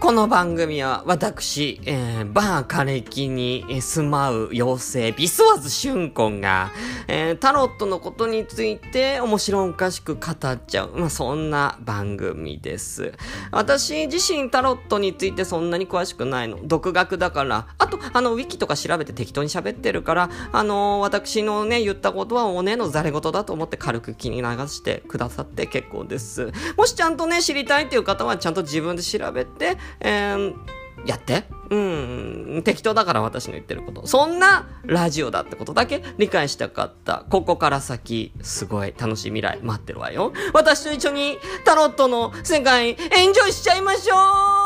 この番組は私、えー、バー枯れ木に住まう妖精、ビスワズシュンコンが、えー、タロットのことについて面白おかしく語っちゃう、まあ、そんな番組です。私自身タロットについてそんなに詳しくないの。独学だから。あと、あの、ウィキとか調べて適当に喋ってるから、あのー、私のね、言ったことはおねのざれ言だと思って軽く気に流してくださって結構です。もしちゃんとね、知りたいっていう方はちゃんと自分で調べて、えー、やって？うん。適当だから私の言ってること。そんなラジオだってことだけ理解したかった。ここから先、すごい楽しい未来待ってるわよ。私と一緒にタロットの世界エンジョイしちゃいましょう